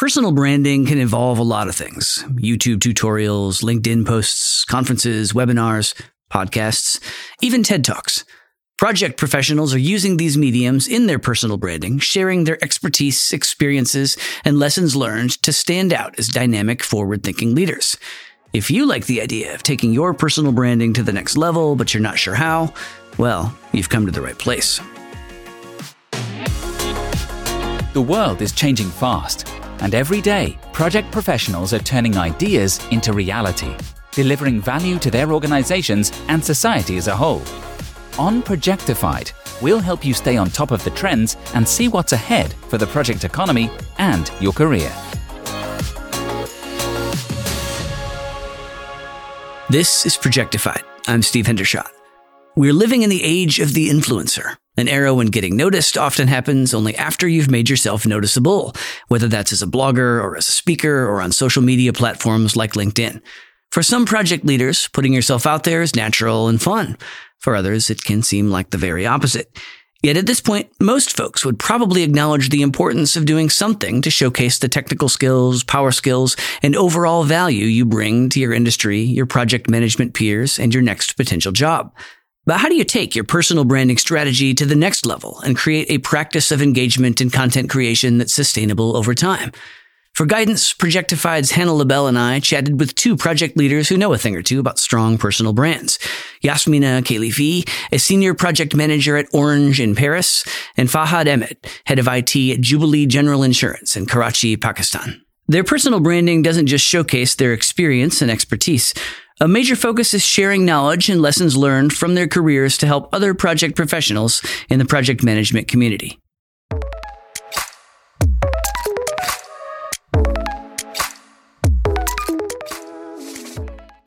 Personal branding can involve a lot of things YouTube tutorials, LinkedIn posts, conferences, webinars, podcasts, even TED Talks. Project professionals are using these mediums in their personal branding, sharing their expertise, experiences, and lessons learned to stand out as dynamic, forward thinking leaders. If you like the idea of taking your personal branding to the next level, but you're not sure how, well, you've come to the right place. The world is changing fast, and every day, project professionals are turning ideas into reality, delivering value to their organizations and society as a whole. On Projectified, we'll help you stay on top of the trends and see what's ahead for the project economy and your career. This is Projectified. I'm Steve Hendershot. We're living in the age of the influencer, an era when getting noticed often happens only after you've made yourself noticeable, whether that's as a blogger or as a speaker or on social media platforms like LinkedIn. For some project leaders, putting yourself out there is natural and fun. For others, it can seem like the very opposite. Yet at this point, most folks would probably acknowledge the importance of doing something to showcase the technical skills, power skills, and overall value you bring to your industry, your project management peers, and your next potential job. But how do you take your personal branding strategy to the next level and create a practice of engagement and content creation that's sustainable over time? For guidance, Projectified's Hannah LaBelle and I chatted with two project leaders who know a thing or two about strong personal brands. Yasmina Khelifi, a senior project manager at Orange in Paris, and Fahad Ahmed, head of IT at Jubilee General Insurance in Karachi, Pakistan. Their personal branding doesn't just showcase their experience and expertise. A major focus is sharing knowledge and lessons learned from their careers to help other project professionals in the project management community.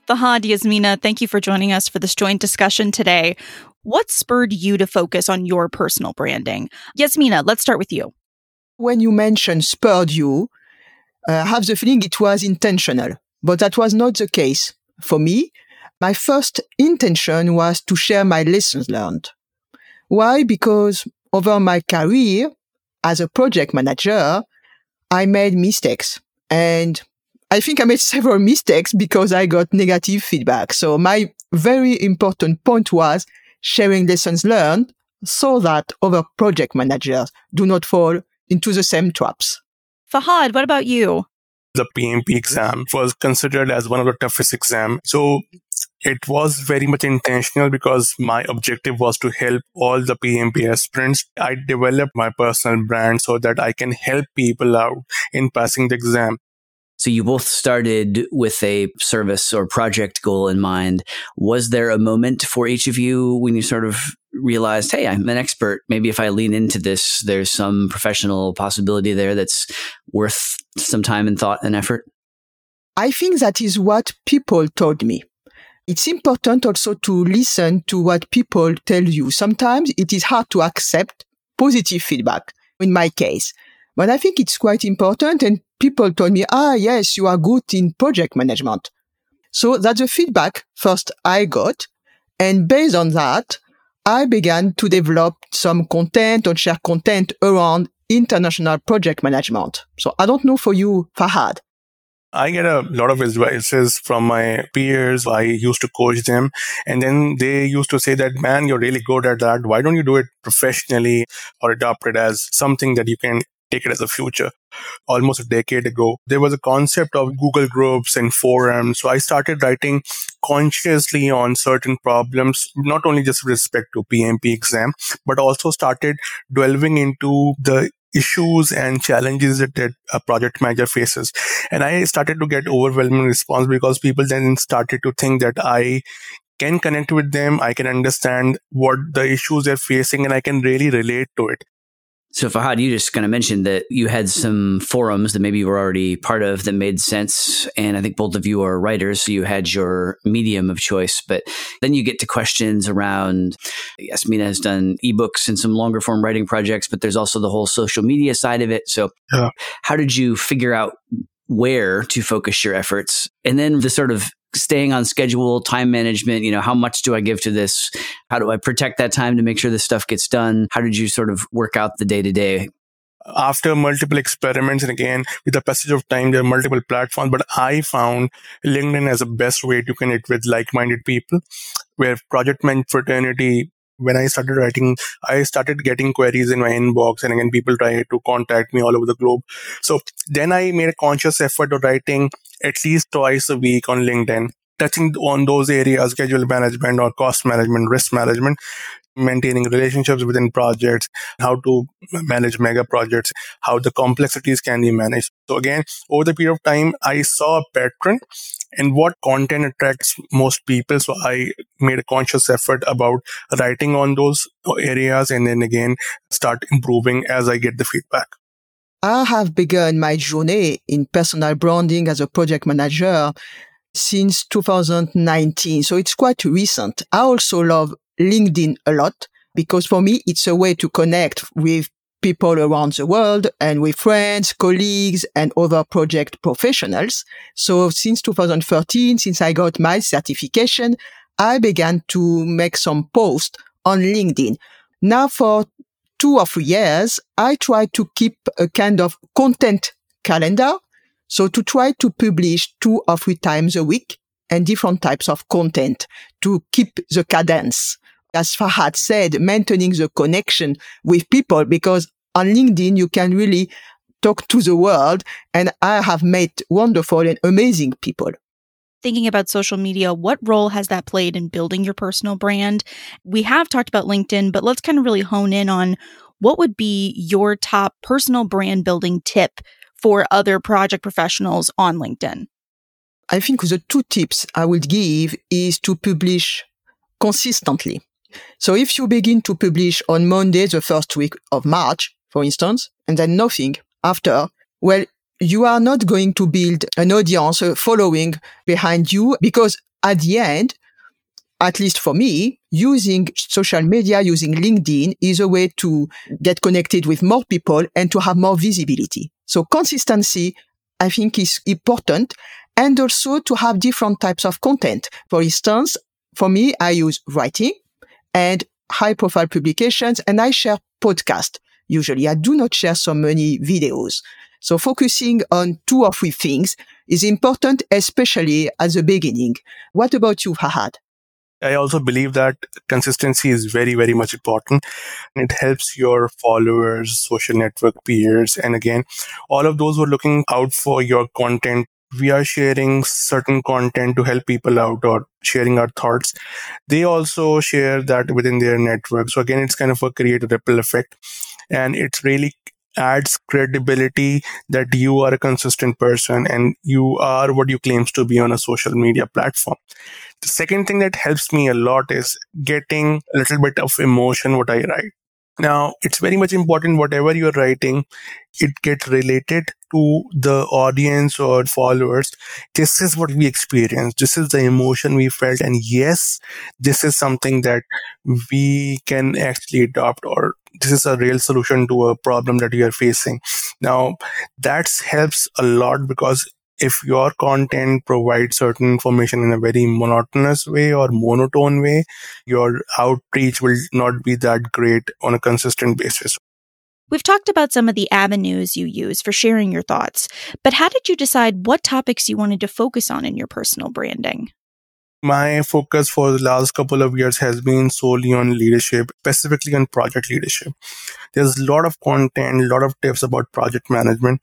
Fahad Yasmina, thank you for joining us for this joint discussion today. What spurred you to focus on your personal branding? Yasmina, let's start with you. When you mentioned spurred you, uh, I have the feeling it was intentional, but that was not the case. For me, my first intention was to share my lessons learned. Why? Because over my career as a project manager, I made mistakes and I think I made several mistakes because I got negative feedback. So my very important point was sharing lessons learned so that other project managers do not fall into the same traps. Fahad, what about you? The PMP exam was considered as one of the toughest exams. So it was very much intentional because my objective was to help all the PMP aspirants. I developed my personal brand so that I can help people out in passing the exam. So you both started with a service or project goal in mind. Was there a moment for each of you when you sort of realized, hey, I'm an expert. Maybe if I lean into this, there's some professional possibility there that's worth some time and thought and effort? I think that is what people told me. It's important also to listen to what people tell you. Sometimes it is hard to accept positive feedback in my case. But I think it's quite important. And people told me, ah, yes, you are good in project management. So that's the feedback first I got. And based on that, I began to develop some content or share content around international project management. So I don't know for you, Fahad. I get a lot of advices from my peers. I used to coach them and then they used to say that, man, you're really good at that. Why don't you do it professionally or adopt it as something that you can take it as a future. Almost a decade ago, there was a concept of Google groups and forums. So I started writing consciously on certain problems, not only just with respect to PMP exam, but also started delving into the issues and challenges that, that a project manager faces. And I started to get overwhelming response because people then started to think that I can connect with them. I can understand what the issues they're facing and I can really relate to it. So Fahad, you just kind of mentioned that you had mm. some forums that maybe you were already part of that made sense. And I think both of you are writers, so you had your medium of choice. But then you get to questions around Yasmina has done ebooks and some longer form writing projects, but there's also the whole social media side of it. So yeah. how did you figure out where to focus your efforts? And then the sort of staying on schedule, time management, you know, how much do I give to this? How do I protect that time to make sure this stuff gets done? How did you sort of work out the day to day? after multiple experiments and again with the passage of time there are multiple platforms but i found linkedin as the best way to connect with like-minded people where project man fraternity when I started writing, I started getting queries in my inbox and again, people try to contact me all over the globe. So then I made a conscious effort of writing at least twice a week on LinkedIn, touching on those areas, schedule management or cost management, risk management, maintaining relationships within projects, how to manage mega projects, how the complexities can be managed. So again, over the period of time, I saw a pattern and what content attracts most people. So I made a conscious effort about writing on those areas and then again start improving as I get the feedback. I have begun my journey in personal branding as a project manager since 2019. So it's quite recent. I also love LinkedIn a lot because for me, it's a way to connect with people around the world and with friends, colleagues and other project professionals. So since 2013, since I got my certification, I began to make some posts on LinkedIn. Now for two or three years, I try to keep a kind of content calendar. So to try to publish two or three times a week and different types of content to keep the cadence as Fahad said, maintaining the connection with people because on LinkedIn, you can really talk to the world. And I have met wonderful and amazing people. Thinking about social media, what role has that played in building your personal brand? We have talked about LinkedIn, but let's kind of really hone in on what would be your top personal brand building tip for other project professionals on LinkedIn? I think the two tips I would give is to publish consistently. So if you begin to publish on Monday, the first week of March, for instance, and then nothing after, well, you are not going to build an audience, a following behind you because at the end, at least for me, using social media, using LinkedIn is a way to get connected with more people and to have more visibility. So consistency, I think is important and also to have different types of content. For instance, for me, I use writing and high profile publications and I share podcast. Usually I do not share so many videos. So focusing on two or three things is important, especially at the beginning. What about you, Fahad? I also believe that consistency is very, very much important. And it helps your followers, social network peers, and again, all of those who are looking out for your content we are sharing certain content to help people out or sharing our thoughts. They also share that within their network. So again, it's kind of a create a ripple effect and it really adds credibility that you are a consistent person and you are what you claims to be on a social media platform. The second thing that helps me a lot is getting a little bit of emotion what I write. Now, it's very much important whatever you're writing, it gets related to the audience or followers. This is what we experienced. This is the emotion we felt. And yes, this is something that we can actually adopt or this is a real solution to a problem that you are facing. Now, that helps a lot because if your content provides certain information in a very monotonous way or monotone way, your outreach will not be that great on a consistent basis. We've talked about some of the avenues you use for sharing your thoughts, but how did you decide what topics you wanted to focus on in your personal branding? My focus for the last couple of years has been solely on leadership, specifically on project leadership. There's a lot of content, a lot of tips about project management.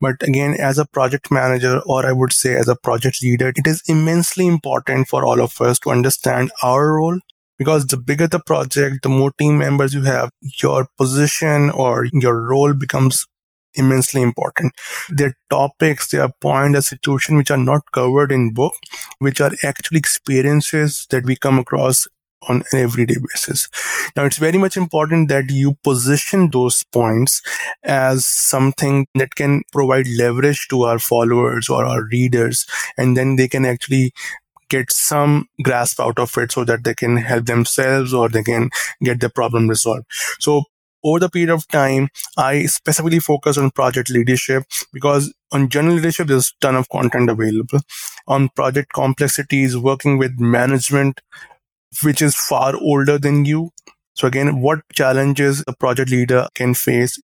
But again, as a project manager, or I would say as a project leader, it is immensely important for all of us to understand our role because the bigger the project, the more team members you have, your position or your role becomes immensely important. They're topics, they are point, a situation which are not covered in book, which are actually experiences that we come across on an everyday basis. Now, it's very much important that you position those points as something that can provide leverage to our followers or our readers, and then they can actually get some grasp out of it so that they can help themselves or they can get the problem resolved. So over the period of time, I specifically focus on project leadership because on general leadership, there's a ton of content available. On project complexities, working with management, which is far older than you. So again, what challenges a project leader can face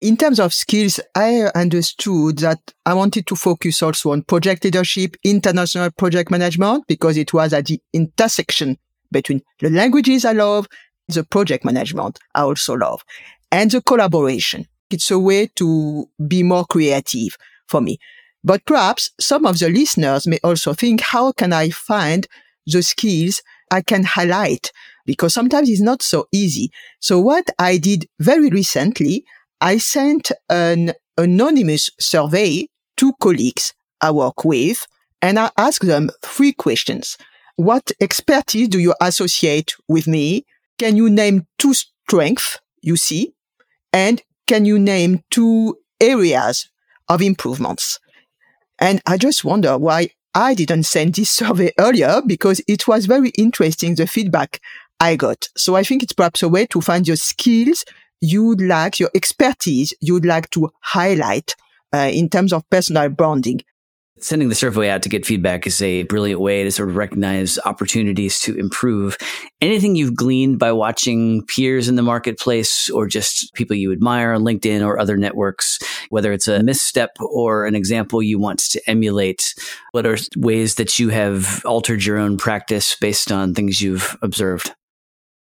In terms of skills, I understood that I wanted to focus also on project leadership, international project management, because it was at the intersection between the languages I love, the project management I also love, and the collaboration. It's a way to be more creative for me. But perhaps some of the listeners may also think, how can I find the skills I can highlight? Because sometimes it's not so easy. So what I did very recently, I sent an anonymous survey to colleagues I work with and I asked them three questions. What expertise do you associate with me? Can you name two strengths you see? And can you name two areas of improvements? And I just wonder why I didn't send this survey earlier because it was very interesting, the feedback I got. So I think it's perhaps a way to find your skills you'd like, your expertise you'd like to highlight uh, in terms of personal branding sending the survey out to get feedback is a brilliant way to sort of recognize opportunities to improve. Anything you've gleaned by watching peers in the marketplace or just people you admire on LinkedIn or other networks, whether it's a misstep or an example you want to emulate, what are ways that you have altered your own practice based on things you've observed?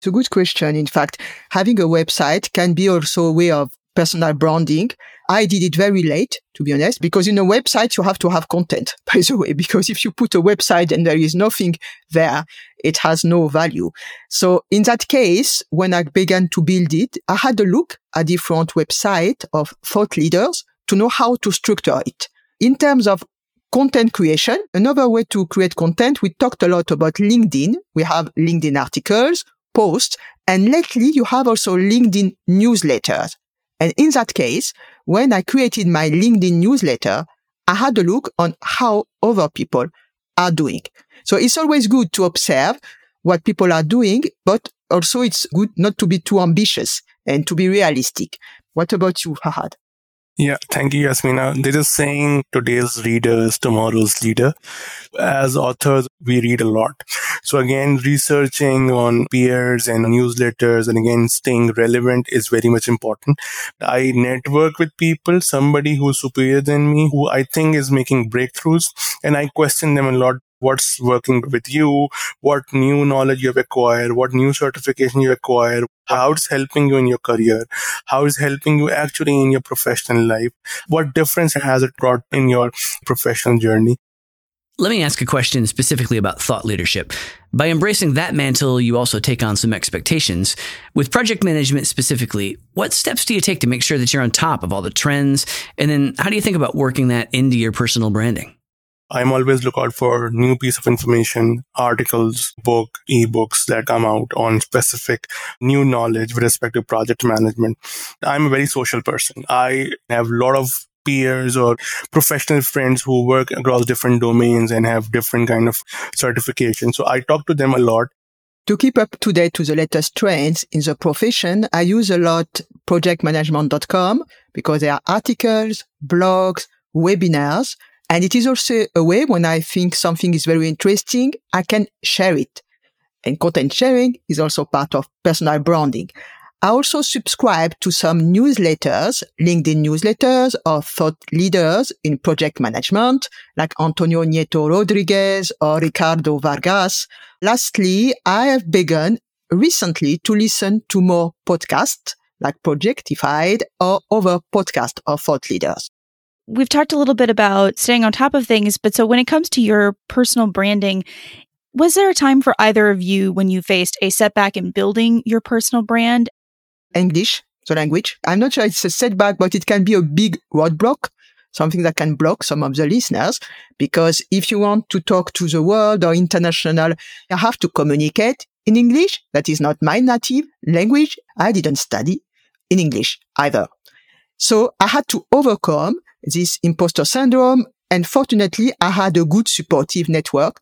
It's a good question. In fact, having a website can be also a way of personal branding. I did it very late, to be honest, because in a website, you have to have content, by the way, because if you put a website and there is nothing there, it has no value. So in that case, when I began to build it, I had a look at different websites of thought leaders to know how to structure it. In terms of content creation, another way to create content, we talked a lot about LinkedIn. We have LinkedIn articles, posts, and lately you have also LinkedIn newsletters. And in that case, when I created my LinkedIn newsletter, I had a look on how other people are doing. So it's always good to observe what people are doing, but also it's good not to be too ambitious and to be realistic. What about you, Fahad? Yeah, thank you, Yasmina. Uh, there is saying today's reader is tomorrow's leader. As authors, we read a lot. So again, researching on peers and newsletters and again, staying relevant is very much important. I network with people, somebody who's superior than me, who I think is making breakthroughs and I question them a lot. What's working with you, what new knowledge you've acquired, what new certification you acquire, how it's helping you in your career, how it's helping you actually in your professional life, what difference has it brought in your professional journey. Let me ask a question specifically about thought leadership. By embracing that mantle, you also take on some expectations. With project management specifically, what steps do you take to make sure that you're on top of all the trends? And then how do you think about working that into your personal branding? I'm always look out for new piece of information, articles, book, ebooks that come out on specific new knowledge with respect to project management. I'm a very social person. I have a lot of peers or professional friends who work across different domains and have different kind of certifications. So I talk to them a lot. To keep up to date to the latest trends in the profession, I use a lot projectmanagement.com because there are articles, blogs, webinars and it is also a way when I think something is very interesting, I can share it. And content sharing is also part of personal branding. I also subscribe to some newsletters, LinkedIn newsletters of thought leaders in project management, like Antonio Nieto Rodriguez or Ricardo Vargas. Lastly, I have begun recently to listen to more podcasts like Projectified or other podcasts of thought leaders we've talked a little bit about staying on top of things, but so when it comes to your personal branding, was there a time for either of you when you faced a setback in building your personal brand? English, the language. I'm not sure it's a setback, but it can be a big roadblock, something that can block some of the listeners. Because if you want to talk to the world or international, you have to communicate in English. That is not my native language. I didn't study in English either. So I had to overcome this imposter syndrome. And fortunately, I had a good supportive network.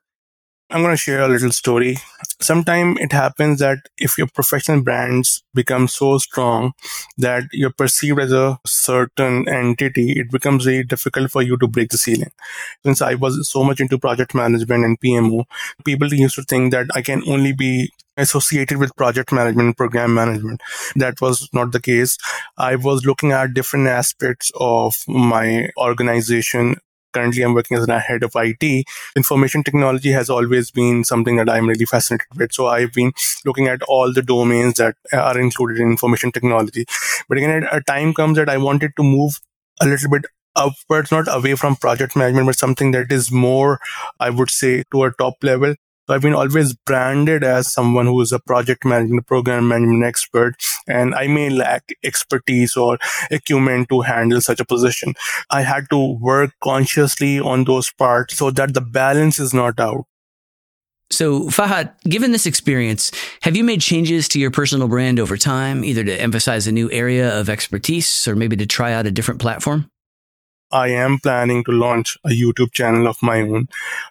I'm going to share a little story. Sometimes it happens that if your professional brands become so strong that you're perceived as a certain entity, it becomes very difficult for you to break the ceiling. Since I was so much into project management and PMO, people used to think that I can only be associated with project management, program management. That was not the case. I was looking at different aspects of my organization currently I'm working as a head of IT. Information technology has always been something that I'm really fascinated with. So I've been looking at all the domains that are included in information technology. But again, a time comes that I wanted to move a little bit upwards, not away from project management, but something that is more, I would say, to a top level. So I've been always branded as someone who is a project management, program management expert, and I may lack expertise or acumen to handle such a position. I had to work consciously on those parts so that the balance is not out. So, Fahad, given this experience, have you made changes to your personal brand over time, either to emphasize a new area of expertise or maybe to try out a different platform? I am planning to launch a YouTube channel of my own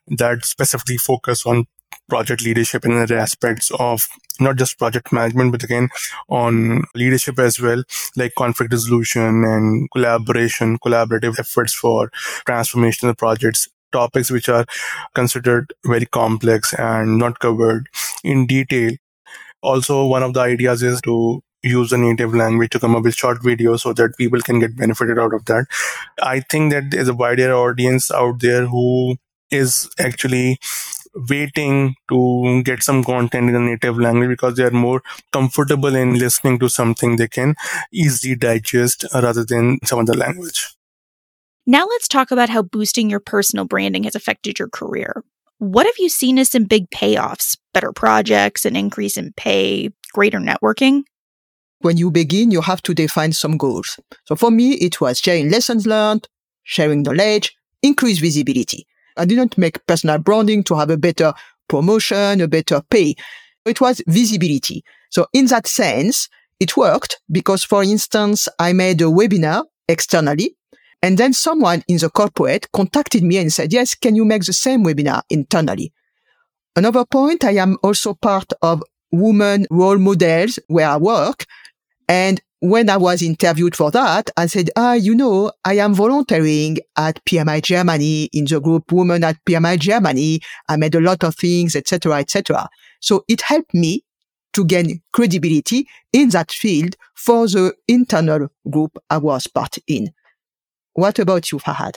that specifically focus on project leadership and other aspects of not just project management, but again on leadership as well, like conflict resolution and collaboration, collaborative efforts for transformational projects, topics which are considered very complex and not covered in detail. Also, one of the ideas is to use the native language to come up with short videos so that people can get benefited out of that. I think that there's a wider audience out there who is actually waiting to get some content in a native language because they are more comfortable in listening to something they can easily digest rather than some other language. Now let's talk about how boosting your personal branding has affected your career. What have you seen as some big payoffs? Better projects, an increase in pay, greater networking? When you begin, you have to define some goals. So for me, it was sharing lessons learned, sharing knowledge, increase visibility. I didn't make personal branding to have a better promotion, a better pay. It was visibility. So in that sense, it worked because, for instance, I made a webinar externally and then someone in the corporate contacted me and said, yes, can you make the same webinar internally? Another point, I am also part of women role models where I work. And when I was interviewed for that, I said, ah, you know, I am volunteering at PMI Germany in the group Women at PMI Germany. I made a lot of things, etc., etc. So it helped me to gain credibility in that field for the internal group I was part in. What about you, Fahad?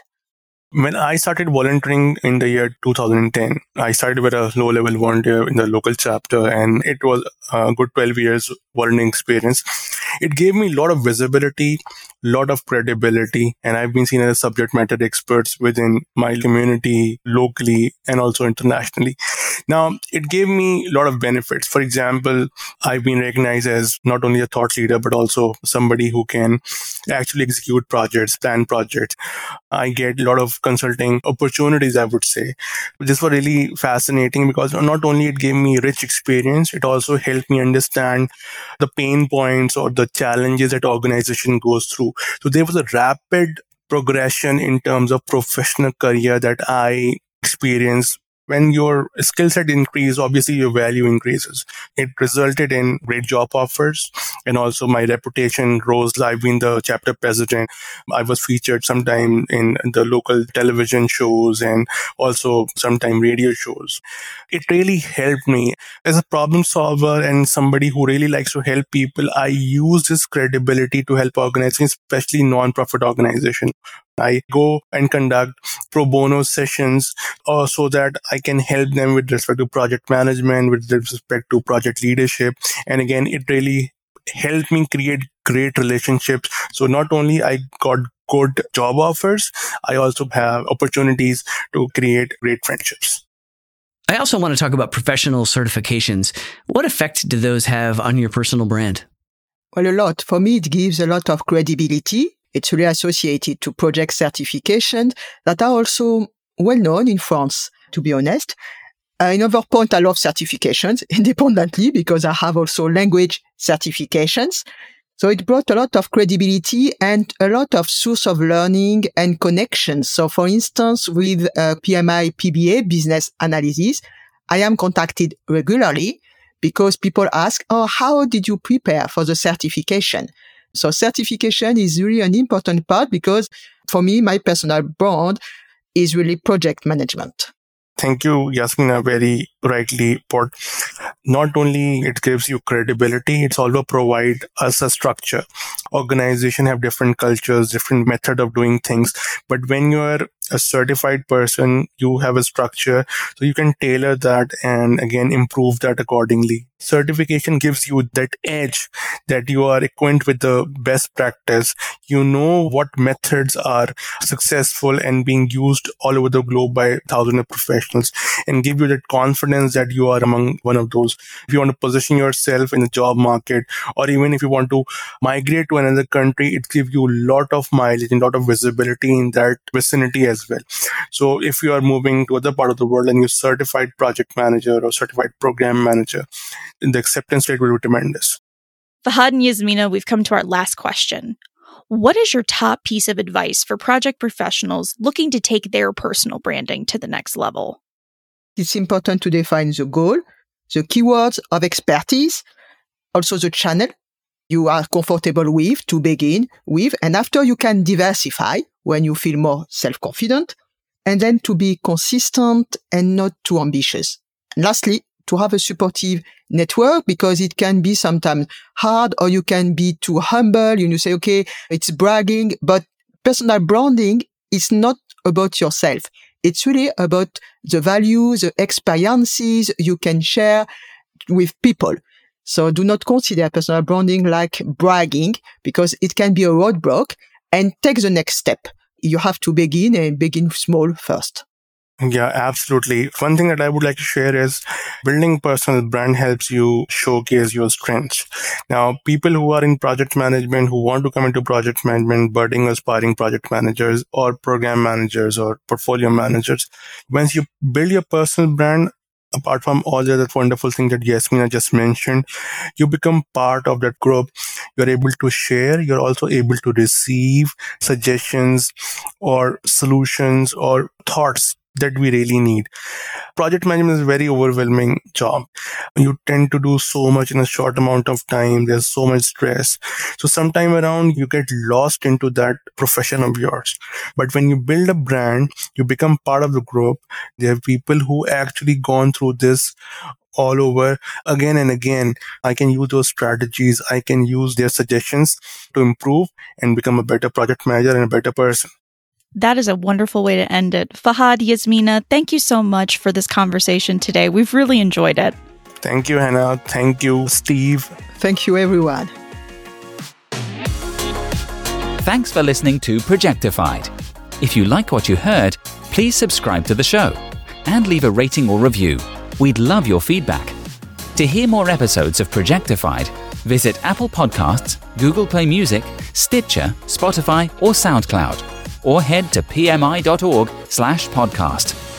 When I started volunteering in the year 2010, I started with a low level volunteer in the local chapter and it was a good 12 years volunteering experience. It gave me a lot of visibility, lot of credibility, and I've been seen as a subject matter experts within my community locally and also internationally. Now, it gave me a lot of benefits. For example, I've been recognized as not only a thought leader, but also somebody who can actually execute projects, plan projects. I get a lot of consulting opportunities, I would say. This was really fascinating because not only it gave me rich experience, it also helped me understand the pain points or the challenges that organization goes through. So there was a rapid progression in terms of professional career that I experienced when your skill set increase, obviously your value increases. It resulted in great job offers and also my reputation rose. I've been the chapter president. I was featured sometime in the local television shows and also sometime radio shows. It really helped me as a problem solver and somebody who really likes to help people. I use this credibility to help organizations, especially non-profit organizations. I go and conduct pro bono sessions uh, so that I can help them with respect to project management, with respect to project leadership. And again, it really helped me create great relationships. So not only I got good job offers, I also have opportunities to create great friendships. I also want to talk about professional certifications. What effect do those have on your personal brand? Well, a lot. For me, it gives a lot of credibility it's really associated to project certifications that are also well known in France, to be honest. Uh, another point, I love certifications independently because I have also language certifications. So it brought a lot of credibility and a lot of source of learning and connections. So for instance, with uh, PMI PBA business analysis, I am contacted regularly because people ask, Oh, how did you prepare for the certification? So certification is really an important part because for me, my personal brand is really project management. Thank you, Yasmin. A very rightly put, not only it gives you credibility, it's also provide us a structure. Organization have different cultures, different method of doing things. But when you're a certified person, you have a structure, so you can tailor that and again improve that accordingly. Certification gives you that edge that you are acquainted with the best practice. You know what methods are successful and being used all over the globe by thousands of professionals and give you that confidence that you are among one of those. If you want to position yourself in the job market or even if you want to migrate to another country, it gives you a lot of mileage and a lot of visibility in that vicinity as well. So if you are moving to other part of the world and you're certified project manager or certified program manager, the acceptance rate will be tremendous. Fahad and Yasmina, we've come to our last question. What is your top piece of advice for project professionals looking to take their personal branding to the next level? It's important to define the goal, the keywords of expertise, also the channel you are comfortable with to begin with. And after you can diversify when you feel more self-confident and then to be consistent and not too ambitious. And lastly, to have a supportive network because it can be sometimes hard or you can be too humble. You say, okay, it's bragging, but personal branding is not about yourself. It's really about the values, the experiences you can share with people. So do not consider personal branding like bragging because it can be a roadblock and take the next step. You have to begin and begin small first. Yeah, absolutely. One thing that I would like to share is building personal brand helps you showcase your strengths. Now, people who are in project management, who want to come into project management, budding aspiring project managers or program managers or portfolio managers, once you build your personal brand, apart from all the other wonderful things that Yasmina just mentioned, you become part of that group. You're able to share. You're also able to receive suggestions or solutions or thoughts that we really need. Project management is a very overwhelming job. You tend to do so much in a short amount of time. There's so much stress. So sometime around you get lost into that profession of yours. But when you build a brand, you become part of the group. There are people who actually gone through this all over again and again. I can use those strategies. I can use their suggestions to improve and become a better project manager and a better person. That is a wonderful way to end it. Fahad, Yasmina, thank you so much for this conversation today. We've really enjoyed it. Thank you, Hannah. Thank you, Steve. Thank you, everyone. Thanks for listening to Projectified. If you like what you heard, please subscribe to the show and leave a rating or review. We'd love your feedback. To hear more episodes of Projectified, visit Apple Podcasts, Google Play Music, Stitcher, Spotify, or SoundCloud or head to pmi.org slash podcast.